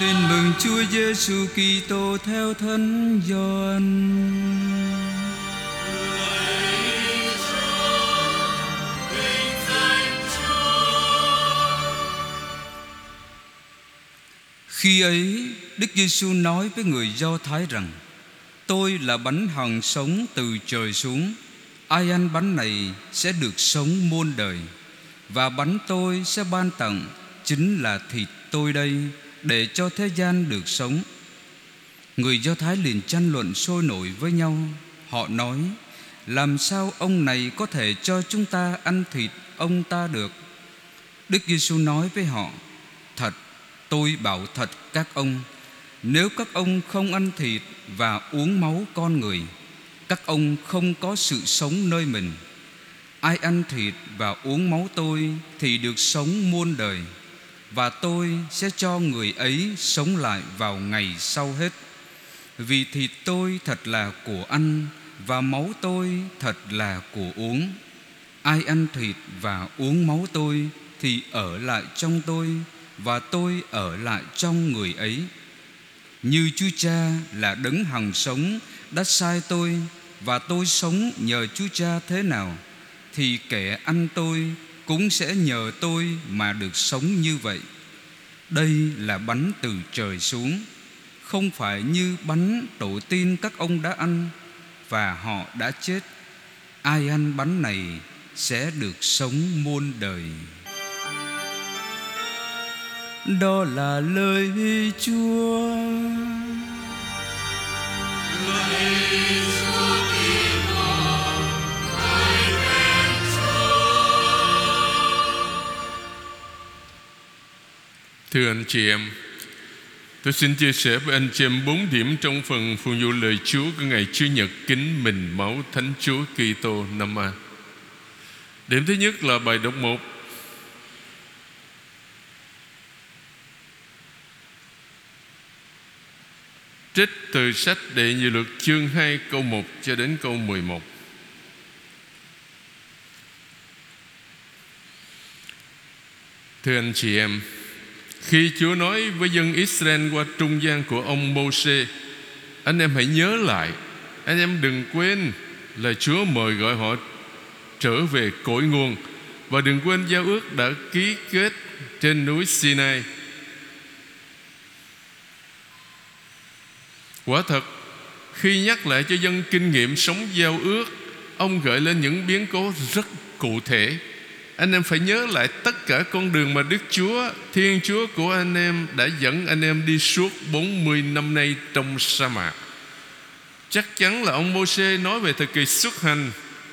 Tin mừng Chúa Giêsu Kitô theo Thánh Gioan. Khi ấy, Đức Giêsu nói với người Do Thái rằng: Tôi là bánh hằng sống từ trời xuống. Ai ăn bánh này sẽ được sống muôn đời, và bánh tôi sẽ ban tặng chính là thịt tôi đây để cho thế gian được sống. Người Do Thái liền tranh luận sôi nổi với nhau. Họ nói: Làm sao ông này có thể cho chúng ta ăn thịt ông ta được? Đức Giêsu nói với họ: Thật, tôi bảo thật các ông, nếu các ông không ăn thịt và uống máu con người, các ông không có sự sống nơi mình. Ai ăn thịt và uống máu tôi thì được sống muôn đời và tôi sẽ cho người ấy sống lại vào ngày sau hết. Vì thịt tôi thật là của ăn và máu tôi thật là của uống. Ai ăn thịt và uống máu tôi thì ở lại trong tôi và tôi ở lại trong người ấy. Như Chúa Cha là đấng hằng sống đã sai tôi và tôi sống nhờ Chúa Cha thế nào thì kẻ ăn tôi cũng sẽ nhờ tôi mà được sống như vậy. Đây là bánh từ trời xuống, không phải như bánh tổ tiên các ông đã ăn và họ đã chết. Ai ăn bánh này sẽ được sống muôn đời. Đó là lời Chúa. Lời Chúa Thưa anh chị em, Tôi xin chia sẻ với anh chị em bốn điểm trong phần phụng vụ lời Chúa của ngày Chủ nhật kính mình máu Thánh Chúa Kitô năm A. Điểm thứ nhất là bài đọc 1 Trích từ sách Đệ Nhị Luật chương 2 câu 1 cho đến câu 11 Thưa anh chị em khi Chúa nói với dân Israel qua trung gian của ông Môse Anh em hãy nhớ lại, Anh em đừng quên là Chúa mời gọi họ trở về cội nguồn Và đừng quên giao ước đã ký kết trên núi Sinai. Quả thật, Khi nhắc lại cho dân kinh nghiệm sống giao ước, Ông gợi lên những biến cố rất cụ thể anh em phải nhớ lại tất cả con đường mà Đức Chúa, Thiên Chúa của anh em Đã dẫn anh em đi suốt 40 năm nay trong sa mạc. Chắc chắn là ông Môsê nói về thời kỳ xuất hành.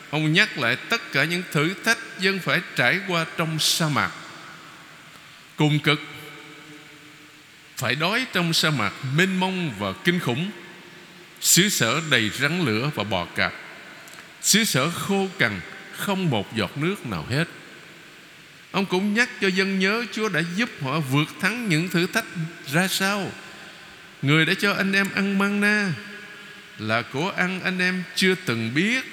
Ông nhắc lại tất cả những thử thách dân phải trải qua trong sa mạc. Cùng cực, Phải đói trong sa mạc mênh mông và kinh khủng. Xứ sở đầy rắn lửa và bò cạp. Xứ sở khô cằn, Không một giọt nước nào hết. Ông cũng nhắc cho dân nhớ Chúa đã giúp họ vượt thắng những thử thách ra sao. Người đã cho anh em ăn manna Là của ăn anh em chưa từng biết,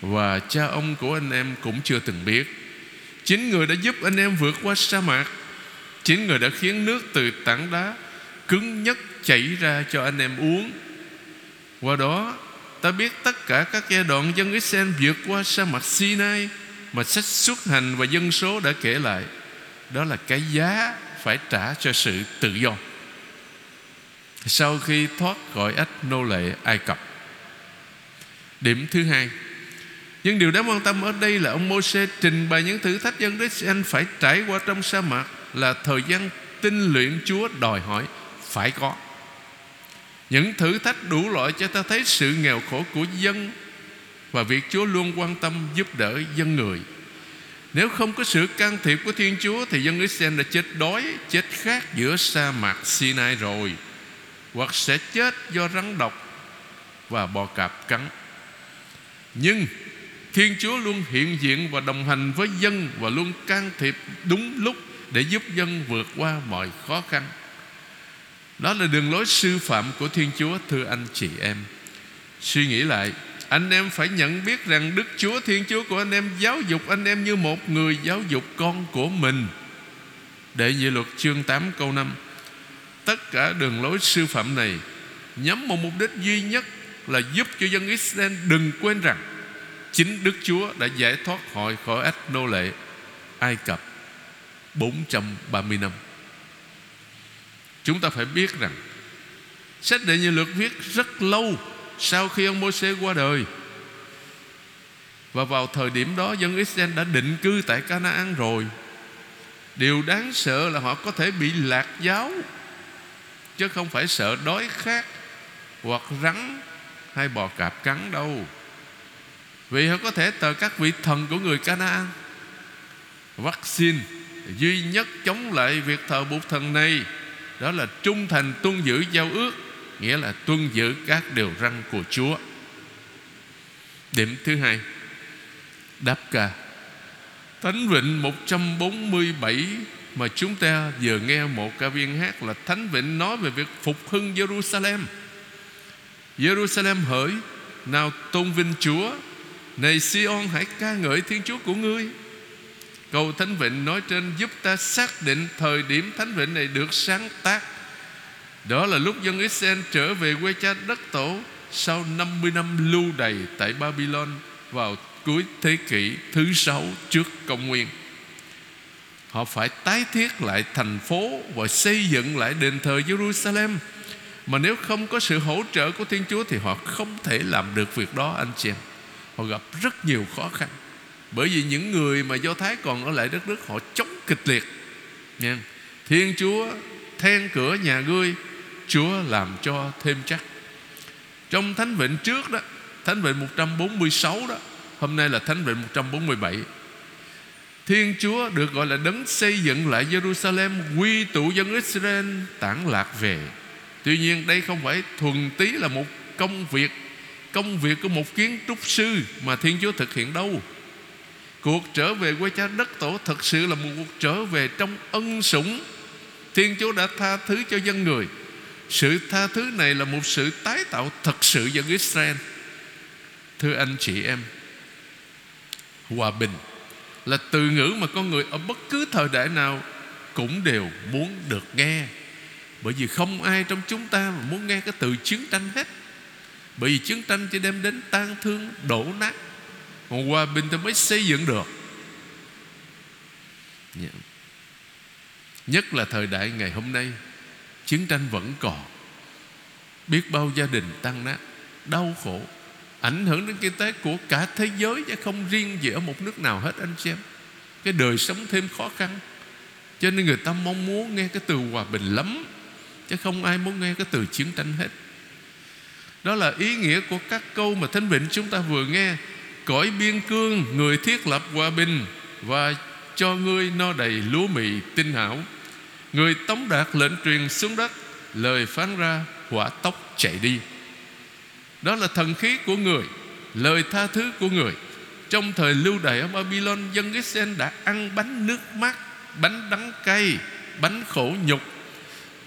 Và cha ông của anh em cũng chưa từng biết. Chính người đã giúp anh em vượt qua sa mạc. Chính người đã khiến nước từ tảng đá Cứng nhất chảy ra cho anh em uống. Qua đó, ta biết tất cả các giai đoạn dân Israel vượt qua sa mạc Sinai mà sách xuất hành và dân số đã kể lại, đó là cái giá phải trả cho sự tự do sau khi thoát khỏi ách nô lệ Ai Cập điểm thứ hai nhưng điều đáng quan tâm ở đây là ông Môi-se trình bày những thử thách dân Israel phải trải qua trong sa mạc là thời gian tinh luyện Chúa đòi hỏi phải có. Những thử thách đủ loại cho ta thấy sự nghèo khổ của dân và việc Chúa luôn quan tâm giúp đỡ dân người. Nếu không có sự can thiệp của Thiên Chúa, Thì dân Israel đã chết đói, Chết khát giữa sa mạc Sinai rồi, Hoặc sẽ chết do rắn độc Và bò cạp cắn. Nhưng Thiên Chúa luôn hiện diện và đồng hành với dân Và luôn can thiệp đúng lúc Để giúp dân vượt qua mọi khó khăn. Đó là đường lối sư phạm của Thiên Chúa, Thưa anh chị em. Suy nghĩ lại anh em phải nhận biết rằng Đức Chúa Thiên Chúa của anh em Giáo dục anh em như một người giáo dục con của mình. Đệ nhị luật chương 8 câu 5 tất cả đường lối sư phạm này nhắm một mục đích duy nhất là giúp cho dân Israel đừng quên rằng chính Đức Chúa đã giải thoát họ khỏi ách nô lệ. Ai Cập 430 năm. Chúng ta phải biết rằng, sách đệ nhị luật viết rất lâu sau khi ông Môi-se qua đời, và vào thời điểm đó dân Israel đã định cư tại Canaan rồi, Điều đáng sợ là họ có thể bị lạc giáo, Chứ không phải sợ đói khát Hoặc rắn hay bò cạp cắn đâu. Vì họ có thể tờ các vị thần của người Canaan Vaccine duy nhất chống lại việc thờ bụt thần này, Đó là trung thành tuân giữ giao ước Nghĩa là tuân giữ các điều răn của Chúa. Điểm thứ hai, Đáp ca. Thánh Vịnh 147 Mà chúng ta vừa nghe một ca viên hát Là Thánh Vịnh nói về việc phục hưng Jerusalem. Jerusalem hỡi, Nào tôn vinh Chúa. Này Sion, hãy ca ngợi Thiên Chúa của ngươi. Câu Thánh Vịnh nói trên giúp ta xác định thời điểm Thánh Vịnh này được sáng tác đó là lúc dân Israel trở về quê cha đất tổ Sau 50 năm lưu đày tại Babylon Vào cuối thế kỷ thứ sáu trước công nguyên. Họ phải tái thiết lại thành phố Và xây dựng lại đền thờ Jerusalem. Mà nếu không có sự hỗ trợ của Thiên Chúa Thì họ không thể làm được việc đó, anh chị em. Họ gặp rất nhiều khó khăn. Bởi vì những người mà Do Thái còn ở lại đất nước, Họ chống kịch liệt. Nha. Thiên Chúa then cửa nhà ngươi Chúa làm cho thêm chắc. Trong Thánh Vịnh trước đó, Thánh Vịnh 146 đó, Hôm nay là Thánh Vịnh 147 Thiên Chúa được gọi là đấng xây dựng lại Jerusalem, Quy tụ dân Israel, tản lạc về. Tuy nhiên, đây không phải thuần tí là một công việc Công việc của một kiến trúc sư Mà Thiên Chúa thực hiện đâu. Cuộc trở về quê cha đất tổ Thật sự là một cuộc trở về trong ân sủng. Thiên Chúa đã tha thứ cho dân người. Sự tha thứ này là một sự tái tạo thật sự dân Israel. Thưa anh chị em, hòa bình là từ ngữ mà con người ở bất cứ thời đại nào cũng đều muốn được nghe. Bởi vì không ai trong chúng ta mà muốn nghe cái từ chiến tranh hết. Bởi vì chiến tranh chỉ đem đến tan thương, đổ nát. Còn hòa bình thì mới xây dựng được. Dạ. Nhất là thời đại ngày hôm nay chiến tranh vẫn còn. Biết bao gia đình tan nát, đau khổ, ảnh hưởng đến kinh tế của cả thế giới chứ không riêng gì ở một nước nào hết anh xem cái đời sống thêm khó khăn. Cho nên người ta mong muốn nghe cái từ hòa bình lắm, chứ không ai muốn nghe cái từ chiến tranh hết. Đó là ý nghĩa của các câu mà thánh vịnh chúng ta vừa nghe. Cõi biên cương, người thiết lập hòa bình và cho ngươi no đầy lúa mì tinh hảo người tống đạt lệnh truyền xuống đất, lời phán ra hỏa tốc chạy đi. Đó là thần khí của người, Lời tha thứ của người. Trong thời lưu đày ở Babylon, Dân Israel đã ăn bánh nước mắt Bánh đắng cay, Bánh khổ nhục.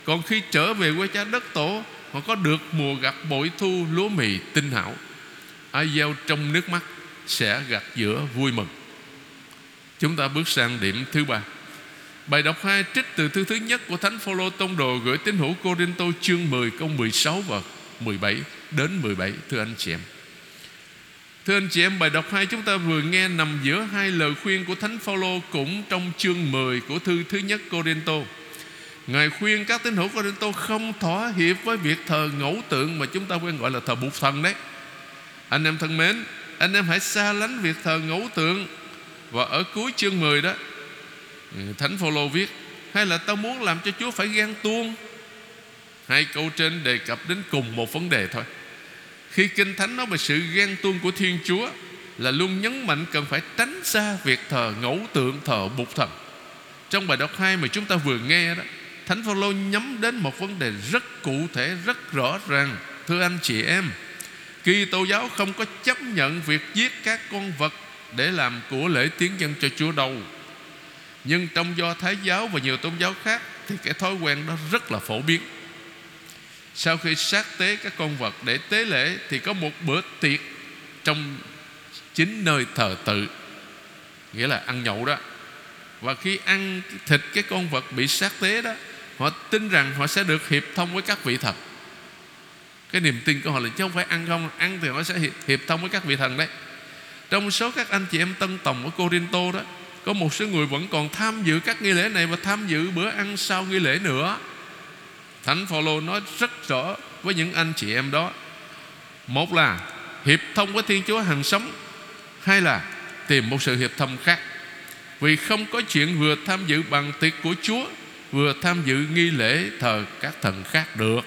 Còn khi trở về quê cha đất tổ, Họ có được mùa gặt bội thu lúa mì tinh hảo. Ai gieo trong nước mắt Sẽ gặt giữa vui mừng. Chúng ta bước sang điểm thứ ba. Bài đọc 2 trích từ thư thứ nhất của Thánh Phaolô Tông Đồ gửi tín hữu Cô-rin-tô chương 10 câu 16 và 17 đến 17 Thưa anh chị em. Thưa anh chị em, bài đọc hai chúng ta vừa nghe Nằm giữa hai lời khuyên của Thánh Phaolô Cũng trong chương 10 của thư thứ nhất Corinto. Ngài khuyên các tín hữu Corinto Không thỏa hiệp với việc thờ ngẫu tượng Mà chúng ta quen gọi là thờ bụt thần đấy. Anh em thân mến, Anh em hãy xa lánh việc thờ ngẫu tượng. Và ở cuối chương 10 đó Ừ, Thánh Phaolô viết Hay là tao muốn làm cho Chúa phải ghen tuông? Hai câu trên đề cập đến cùng một vấn đề thôi. Khi Kinh Thánh nói về sự ghen tuông của Thiên Chúa Là luôn nhấn mạnh cần phải tránh xa việc thờ ngẫu tượng thờ bục thần. Trong bài đọc 2 mà chúng ta vừa nghe đó Thánh Phaolô nhắm đến một vấn đề rất cụ thể, rất rõ ràng. Thưa anh chị em Kỳ tô giáo không có chấp nhận việc giết các con vật Để làm của lễ tiến dân cho Chúa đâu. Nhưng trong do Thái giáo và nhiều tôn giáo khác Thì cái thói quen đó rất là phổ biến. Sau khi sát tế các con vật để tế lễ thì có một bữa tiệc trong chính nơi thờ tự nghĩa là ăn nhậu đó. Và khi ăn thịt cái con vật bị sát tế đó Họ tin rằng họ sẽ được hiệp thông với các vị thần. Cái niềm tin của họ là chứ không phải ăn không Ăn thì họ sẽ hiệp, hiệp thông với các vị thần đấy. Trong số các anh chị em tân tòng ở Corinto đó có một số người vẫn còn tham dự các nghi lễ này Và tham dự bữa ăn sau nghi lễ nữa. Thánh Phaolô nói rất rõ với những anh chị em đó. Một là hiệp thông với Thiên Chúa hàng sống. Hai là tìm một sự hiệp thông khác. Vì không có chuyện vừa tham dự bằng tiệc của Chúa, Vừa tham dự nghi lễ thờ các thần khác được.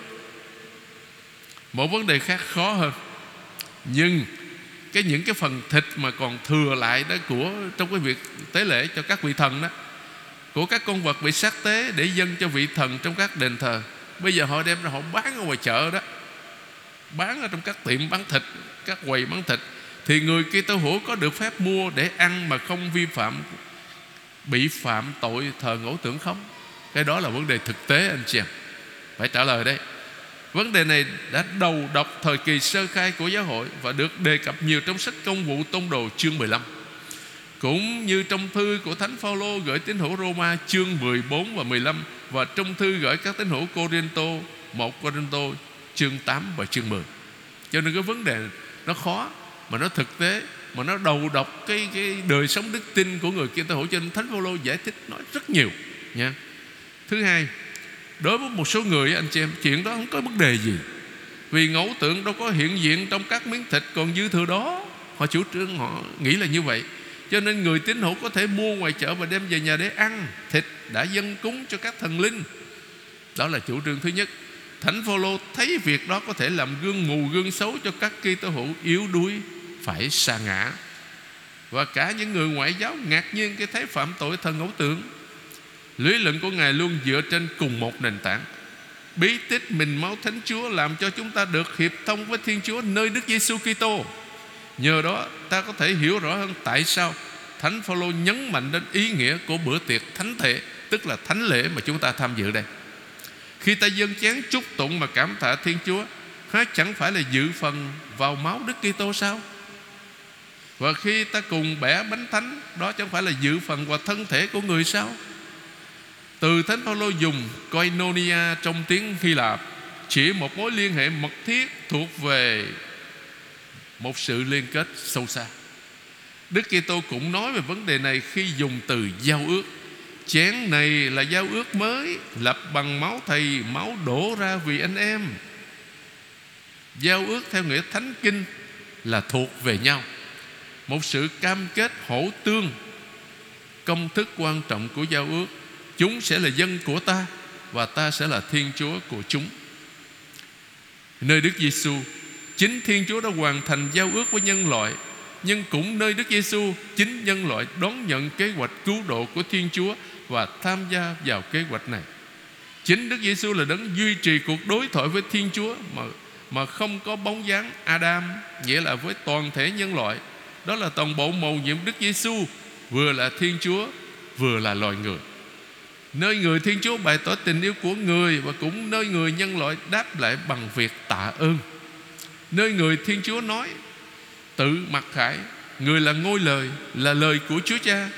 Một vấn đề khác khó hơn. Nhưng cái những cái phần thịt mà còn thừa lại đó của, trong cái việc tế lễ cho các vị thần đó, của các con vật bị sát tế để dâng cho vị thần trong các đền thờ. Bây giờ họ đem ra họ bán ở ngoài chợ đó, bán ở trong các tiệm bán thịt, các quầy bán thịt. Thì người kia tơ hữu có được phép mua để ăn mà không vi phạm, bị phạm tội thờ ngẫu tưởng không? Cái đó là vấn đề thực tế, anh chị em. Phải trả lời đấy Vấn đề này đã đầu đọc thời kỳ sơ khai của giáo hội và được đề cập nhiều trong sách công vụ tông đồ chương 15. Cũng như trong thư của Thánh Phaolô gửi tín hữu Roma chương 14 và 15 và trong thư gửi các tín hữu Corinto 1 Corinto chương 8 và chương 10. Cho nên cái vấn đề nó khó mà nó thực tế mà nó đầu đọc cái cái đời sống đức tin của người kia hữu cho nên Thánh Phaolô giải thích nói rất nhiều nha. Thứ hai, đối với một số người, anh chị em, chuyện đó không có vấn đề gì. Vì ngẫu tượng đâu có hiện diện trong các miếng thịt, còn dư thừa đó. Họ chủ trương, họ nghĩ là như vậy. Cho nên người tín hữu có thể mua ngoài chợ và đem về nhà để ăn thịt đã dân cúng cho các thần linh. Đó là chủ trương thứ nhất. Thánh phaolô thấy việc đó có thể làm gương mù, gương xấu cho các kỳ tô hữu yếu đuối, phải sa ngã. Và cả những người ngoại giáo ngạc nhiên cái thấy phạm tội thần ngẫu tượng Lý luận của Ngài luôn dựa trên cùng một nền tảng. Bí tích mình máu Thánh Chúa Làm cho chúng ta được hiệp thông với Thiên Chúa Nơi Đức Giêsu Kitô. Nhờ đó, ta có thể hiểu rõ hơn Tại sao Thánh Phaolô nhấn mạnh đến ý nghĩa của bữa tiệc thánh thể, Tức là thánh lễ mà chúng ta tham dự đây. Khi ta dâng chén chúc tụng mà cảm tạ Thiên Chúa, Há chẳng phải là dự phần vào máu Đức Kitô sao? Và khi ta cùng bẻ bánh thánh, Đó chẳng phải là dự phần vào thân thể của người sao? Từ Thánh Phaolô dùng koinonia trong tiếng Hy Lạp chỉ một mối liên hệ mật thiết thuộc về một sự liên kết sâu xa. Đức Kitô cũng nói về vấn đề này khi dùng từ giao ước. Chén này là giao ước mới lập bằng máu thầy, máu đổ ra vì anh em. Giao ước theo nghĩa thánh kinh là thuộc về nhau. Một sự cam kết hỗ tương công thức quan trọng của giao ước Chúng sẽ là dân của ta Và ta sẽ là Thiên Chúa của chúng. Nơi Đức Giêsu, Chính Thiên Chúa đã hoàn thành giao ước với nhân loại, Nhưng cũng nơi Đức Giêsu, Chính nhân loại đón nhận kế hoạch cứu độ của Thiên Chúa Và tham gia vào kế hoạch này. Chính Đức Giêsu là đấng duy trì cuộc đối thoại với Thiên Chúa Mà mà không có bóng dáng Adam, Nghĩa là với toàn thể nhân loại. Đó là toàn bộ mầu nhiệm Đức Giêsu, Vừa là Thiên Chúa, Vừa là loài người. Nơi người Thiên Chúa bày tỏ tình yêu của người Và cũng nơi người nhân loại đáp lại bằng việc tạ ơn. Nơi người Thiên Chúa nói, Tự mặc khải, Người là ngôi lời, Là lời của Chúa Cha.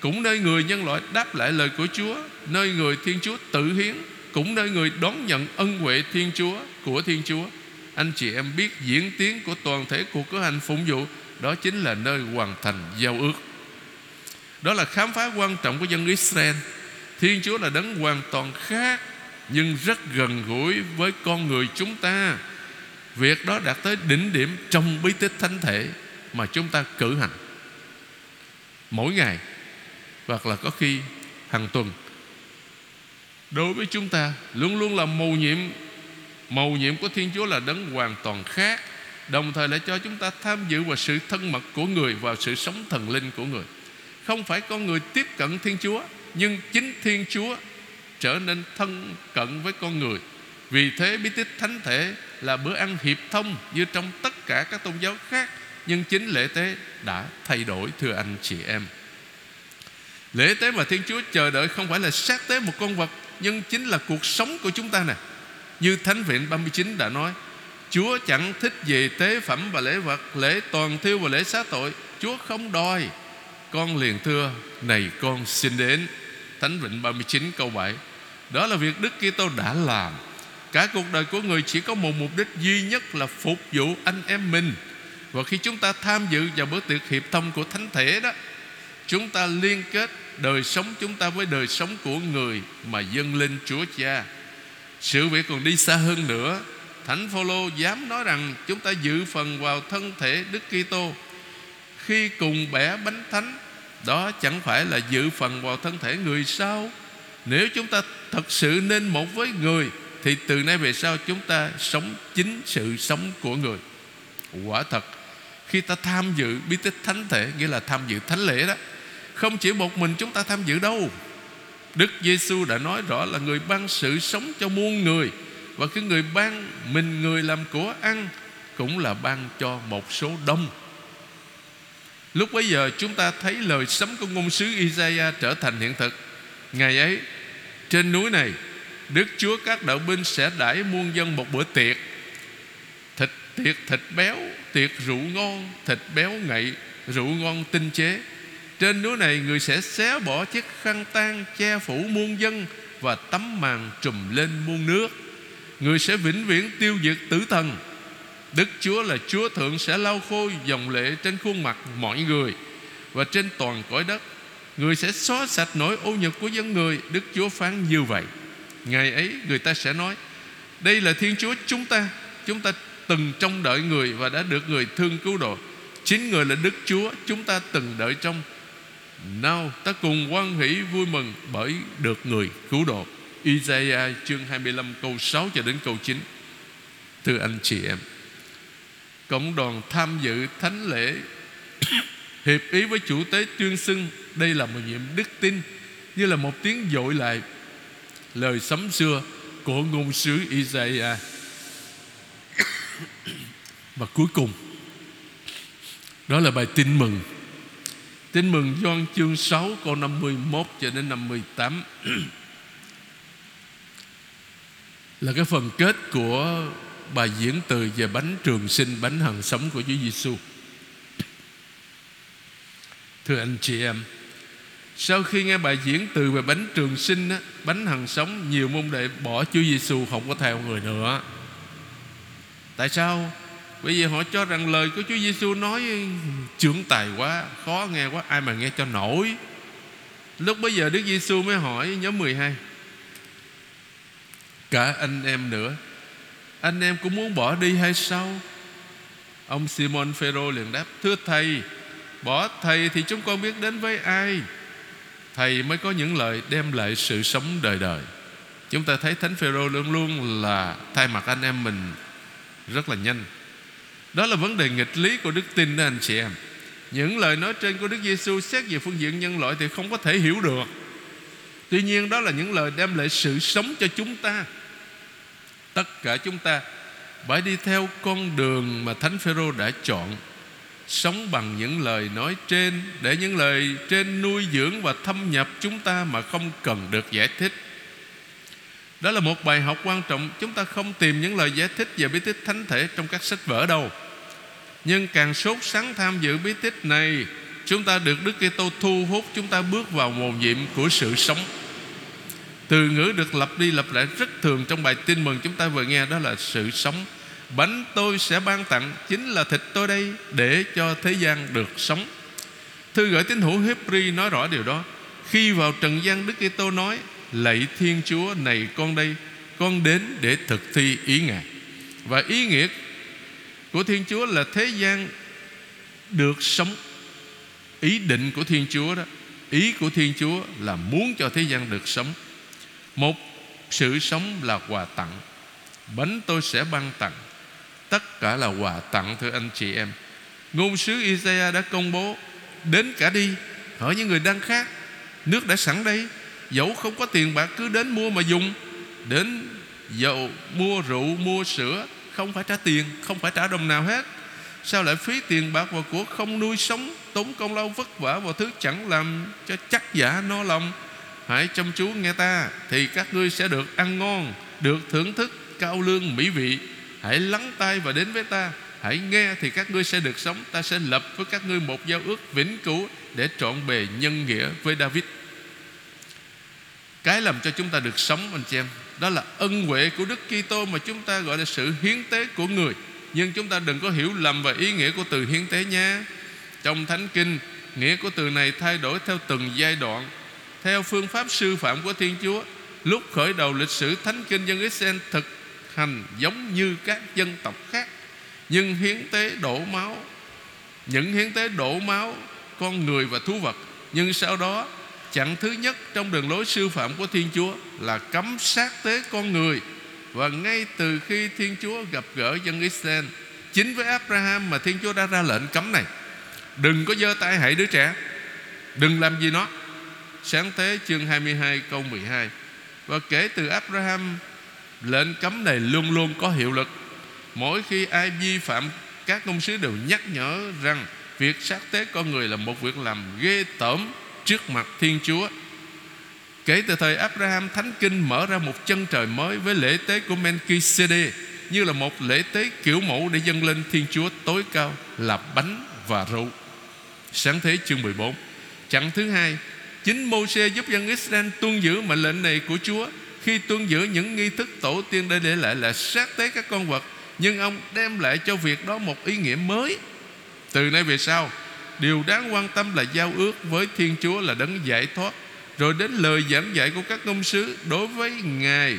Cũng nơi người nhân loại đáp lại lời của Chúa, Nơi người Thiên Chúa tự hiến, Cũng nơi người đón nhận ân huệ Thiên Chúa, Của Thiên Chúa. Anh chị em biết diễn tiến của toàn thể cuộc cử hành phụng vụ, Đó chính là nơi hoàn thành giao ước. Đó là khám phá quan trọng của dân Israel. Thiên Chúa là đấng hoàn toàn khác, Nhưng rất gần gũi với con người chúng ta. Việc đó đạt tới đỉnh điểm trong bí tích thánh thể Mà chúng ta cử hành. Mỗi ngày, Hoặc là có khi hàng tuần, Đối với chúng ta Luôn luôn là mầu nhiệm. Mầu nhiệm của Thiên Chúa là đấng hoàn toàn khác, Đồng thời lại cho chúng ta tham dự vào sự thân mật của người, Vào sự sống thần linh của người. Không phải con người tiếp cận Thiên Chúa nhưng chính Thiên Chúa trở nên thân cận với con người. Vì thế bí tích thánh thể là bữa ăn hiệp thông như trong tất cả các tôn giáo khác. Nhưng chính lễ tế đã thay đổi, thưa anh chị em. Lễ tế mà Thiên Chúa chờ đợi không phải là sát tế một con vật, nhưng chính là cuộc sống của chúng ta nè. Như Thánh Viện 39 đã nói, Chúa chẳng thích về tế phẩm và lễ vật, Lễ toàn thiêu và lễ xá tội. Chúa không đòi con liền thưa, Này con, xin đến. Thánh Vịnh 39 câu 7 Đó là việc Đức Kitô đã làm. Cả cuộc đời của người chỉ có một mục đích duy nhất là phục vụ anh em mình. Và khi chúng ta tham dự vào bữa tiệc hiệp thông của Thánh Thể đó, Chúng ta liên kết đời sống chúng ta với đời sống của người Mà dâng lên Chúa Cha. Sự việc còn đi xa hơn nữa. Thánh Phaolô dám nói rằng chúng ta dự phần vào thân thể Đức Kitô khi cùng bẻ bánh thánh, đó chẳng phải là dự phần vào thân thể người sao nếu chúng ta thật sự nên một với người, thì từ nay về sau chúng ta sống chính sự sống của người. Quả thật, khi ta tham dự bí tích thánh thể, nghĩa là tham dự thánh lễ đó, không chỉ một mình chúng ta tham dự đâu. Đức Giêsu đã nói rõ là người ban sự sống cho muôn người, và cái người ban mình người làm của ăn cũng là ban cho một số đông lúc bấy giờ chúng ta thấy lời sấm của ngôn sứ Isaiah trở thành hiện thực. Ngày ấy, trên núi này, Đức Chúa các đạo binh sẽ đãi muôn dân một bữa tiệc. Thịt tiệc thịt béo, Tiệc rượu ngon, Thịt béo ngậy, Rượu ngon tinh chế. Trên núi này, người sẽ xé bỏ chiếc khăn tang Che phủ muôn dân Và tấm màn trùm lên muôn nước. Người sẽ vĩnh viễn tiêu diệt tử thần. Đức Chúa là Chúa Thượng sẽ lau khô dòng lệ trên khuôn mặt mọi người Và trên toàn cõi đất. Người sẽ xóa sạch nỗi ô nhục của dân người. Đức Chúa phán như vậy. Ngày ấy, người ta sẽ nói, Đây là Thiên Chúa chúng ta. Chúng ta từng trông đợi người Và đã được người thương cứu độ. Chính người là Đức Chúa Chúng ta từng đợi trong. Nào, ta cùng quan hỷ vui mừng Bởi được người cứu độ. Isaiah chương 25 câu 6 cho đến câu 9 Thưa anh chị em Cộng đoàn tham dự thánh lễ. Hiệp ý với chủ tế tuyên xưng, Đây là một nhiệm đức tin, Như là một tiếng dội lại. Lời sấm xưa Của ngôn sứ Isaiah. Và cuối cùng, Đó là bài tin mừng. Tin mừng Gioan chương 6 câu 51 cho đến 58 Là cái phần kết của bài diễn từ về bánh trường sinh bánh hằng sống của Chúa Giêsu. Thưa anh chị em, sau khi nghe bài diễn từ về bánh trường sinh á, bánh hằng sống, nhiều môn đệ bỏ Chúa Giêsu không có theo người nữa. Tại sao? Bởi vì họ cho rằng lời của Chúa Giêsu nói trưởng tài quá, khó nghe quá, ai mà nghe cho nổi. Lúc bây giờ Đức Giêsu mới hỏi nhóm 12 Cả anh em nữa anh em cũng muốn bỏ đi hay sao? Ông Simon Phêrô liền đáp, Thưa thầy, Bỏ thầy thì chúng con biết đến với ai? Thầy mới có những lời đem lại sự sống đời đời. Chúng ta thấy Thánh Phêrô luôn luôn là Thay mặt anh em mình Rất là nhanh. Đó là vấn đề nghịch lý của đức tin đó, anh chị em. Những lời nói trên của Đức Giêsu Xét về phương diện nhân loại thì không có thể hiểu được. Tuy nhiên đó là những lời đem lại sự sống cho chúng ta tất cả chúng ta. Phải đi theo con đường mà thánh phêrô đã chọn, sống bằng những lời nói trên, để những lời trên nuôi dưỡng và thâm nhập chúng ta mà không cần được giải thích. Đó là một bài học quan trọng. Chúng ta không tìm những lời giải thích về bí tích thánh thể trong các sách vở đâu. Nhưng càng sốt sắng tham dự bí tích này, chúng ta được Đức Kitô thu hút, chúng ta bước vào mầu nhiệm của sự sống từ ngữ được lặp đi lặp lại rất thường trong bài tin mừng chúng ta vừa nghe, đó là sự sống. Bánh tôi sẽ ban tặng, chính là thịt tôi đây, để cho thế gian được sống. Thư gửi tín hữu Hebri nói rõ điều đó. Khi vào trần gian, Đức Kitô nói, Lạy Thiên Chúa, này con đây, Con đến để thực thi ý Ngài. Và ý nghĩa của Thiên Chúa là thế gian được sống. Ý định của Thiên Chúa đó, Ý của Thiên Chúa là muốn cho thế gian được sống một, sự sống là quà tặng. Bánh tôi sẽ ban tặng. Tất cả là quà tặng, thưa anh chị em. Ngôn sứ Isaiah đã công bố, Đến cả đi Hỏi những người đang khác. Nước đã sẵn đây, Dẫu không có tiền bạc cứ đến mua mà dùng. Đến dầu mua rượu, mua sữa, Không phải trả tiền, Không phải trả đồng nào hết. Sao lại phí tiền bạc và của không nuôi sống, Tốn công lao vất vả vào thứ chẳng làm cho chắc giả no lòng? Hãy chăm chú nghe ta, Thì các ngươi sẽ được ăn ngon, Được thưởng thức cao lương mỹ vị. Hãy lắng tai và đến với ta. Hãy nghe thì các ngươi sẽ được sống. Ta sẽ lập với các ngươi một giao ước vĩnh cửu Để trọn bề nhân nghĩa với David. Cái làm cho chúng ta được sống, anh chị em, đó là ân huệ của Đức Kitô mà chúng ta gọi là sự hiến tế của người. Nhưng chúng ta đừng có hiểu lầm về ý nghĩa của từ hiến tế nha. Trong thánh kinh, nghĩa của từ này thay đổi theo từng giai đoạn theo phương pháp sư phạm của Thiên Chúa, lúc khởi đầu lịch sử thánh kinh dân Israel thực hành giống như các dân tộc khác. Nhưng hiến tế đổ máu, những hiến tế đổ máu, con người và thú vật. Nhưng sau đó, chặng thứ nhất trong đường lối sư phạm của Thiên Chúa là cấm sát tế con người. Và ngay từ khi Thiên Chúa gặp gỡ dân Israel, chính với Abraham mà Thiên Chúa đã ra lệnh cấm này. Đừng có giơ tay hại đứa trẻ. Đừng làm gì nó sáng thế chương 22 câu 12 và kể từ Abraham lệnh cấm này luôn luôn có hiệu lực mỗi khi ai vi phạm các công sứ đều nhắc nhở rằng việc sát tế con người là một việc làm ghê tởm trước mặt Thiên Chúa. Kể từ thời Abraham, Thánh Kinh mở ra một chân trời mới với lễ tế của Melchizedek như là một lễ tế kiểu mẫu để dâng lên Thiên Chúa tối cao là bánh và rượu. Sáng thế chương 14 Chặng thứ hai Chính Mô-xê giúp dân Israel tuân giữ mệnh lệnh này của Chúa. Khi tuân giữ những nghi thức tổ tiên đã để lại là sát tế các con vật, Nhưng ông đem lại cho việc đó một ý nghĩa mới. Từ nay về sau, Điều đáng quan tâm là giao ước với Thiên Chúa là đấng giải thoát, Rồi đến lời giảng dạy của các công sứ Đối với Ngài.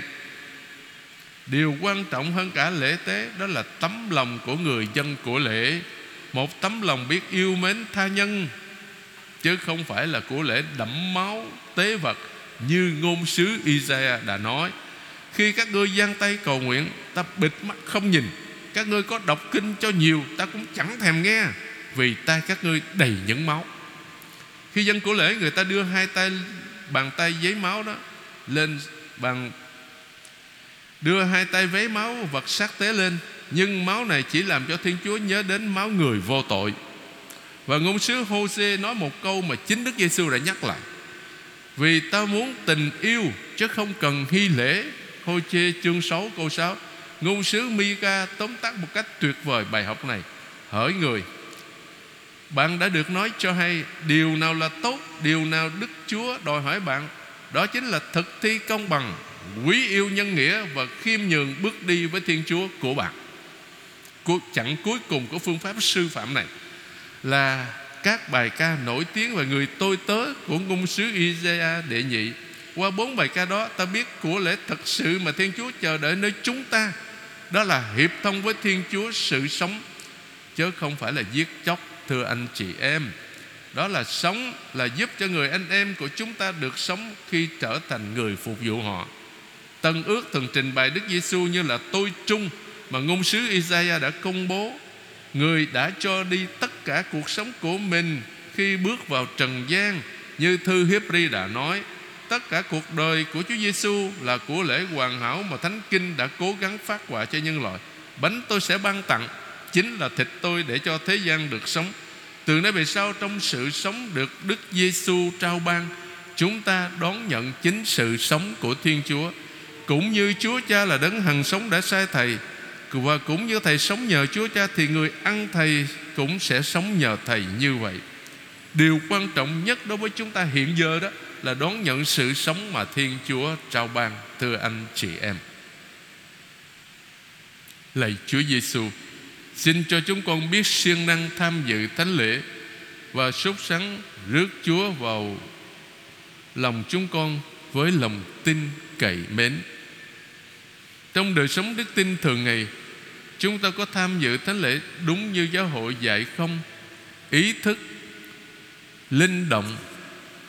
Điều quan trọng hơn cả lễ tế Đó là tấm lòng của người dân của lễ. Một tấm lòng biết yêu mến tha nhân Chứ không phải là của lễ đẫm máu tế vật Như ngôn sứ Isaiah đã nói. Khi các ngươi giang tay cầu nguyện, Ta bịt mắt không nhìn. Các ngươi có đọc kinh cho nhiều, Ta cũng chẳng thèm nghe, vì tay các ngươi đầy những máu. Khi dân của lễ, người ta đưa hai tay, bàn tay giấy máu đó lên bằng đưa hai tay vấy máu vật sát tế lên. Nhưng máu này chỉ làm cho Thiên Chúa nhớ đến máu người vô tội và ngôn sứ Hosea nói một câu mà chính Đức Giêsu đã nhắc lại. Vì ta muốn tình yêu chứ không cần hy lễ. Hosea chương 6 câu 6 Ngôn sứ Mika tóm tắt một cách tuyệt vời bài học này. Hỡi người, bạn đã được nói cho hay Điều nào là tốt, Điều nào Đức Chúa đòi hỏi bạn? Đó chính là thực thi công bằng, Quý yêu nhân nghĩa Và khiêm nhường bước đi với Thiên Chúa của bạn. Chặng cuối cùng của phương pháp sư phạm này. Là các bài ca nổi tiếng Và người tôi tớ của ngôn sứ Isaiah đệ nhị. Qua bốn bài ca đó, Ta biết của lễ thật sự mà Thiên Chúa chờ đợi nơi chúng ta. Đó là hiệp thông với Thiên Chúa sự sống, Chứ không phải là giết chóc, thưa anh chị em. Đó là sống là giúp cho người anh em của chúng ta được sống khi trở thành người phục vụ họ. Tân ước thường trình bày Đức Giêsu như là tôi trung mà ngôn sứ Isaiah đã công bố. Người đã cho đi tất cả cuộc sống của mình khi bước vào trần gian, như thư Hebri đã nói. Tất cả cuộc đời của Chúa Giêsu là của lễ hoàn hảo mà Thánh Kinh đã cố gắng phát họa cho nhân loại. Bánh tôi sẽ ban tặng, chính là thịt tôi để cho thế gian được sống. Từ nay về sau, trong sự sống được Đức Giêsu trao ban, chúng ta đón nhận chính sự sống của Thiên Chúa. Cũng như Chúa Cha là đấng hằng sống đã sai thầy và cũng như thầy sống nhờ Chúa Cha, thì người ăn thầy cũng sẽ sống nhờ thầy như vậy. Điều quan trọng nhất đối với chúng ta hiện giờ đó là đón nhận sự sống mà Thiên Chúa trao ban, thưa anh chị em. Lạy Chúa Giêsu Xin cho chúng con biết siêng năng tham dự thánh lễ Và sốt sắng rước Chúa vào lòng chúng con với lòng tin cậy mến. Trong đời sống đức tin thường ngày Chúng ta có tham dự thánh lễ đúng như giáo hội dạy không? Ý thức, Linh động,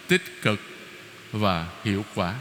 Tích cực Và hiệu quả.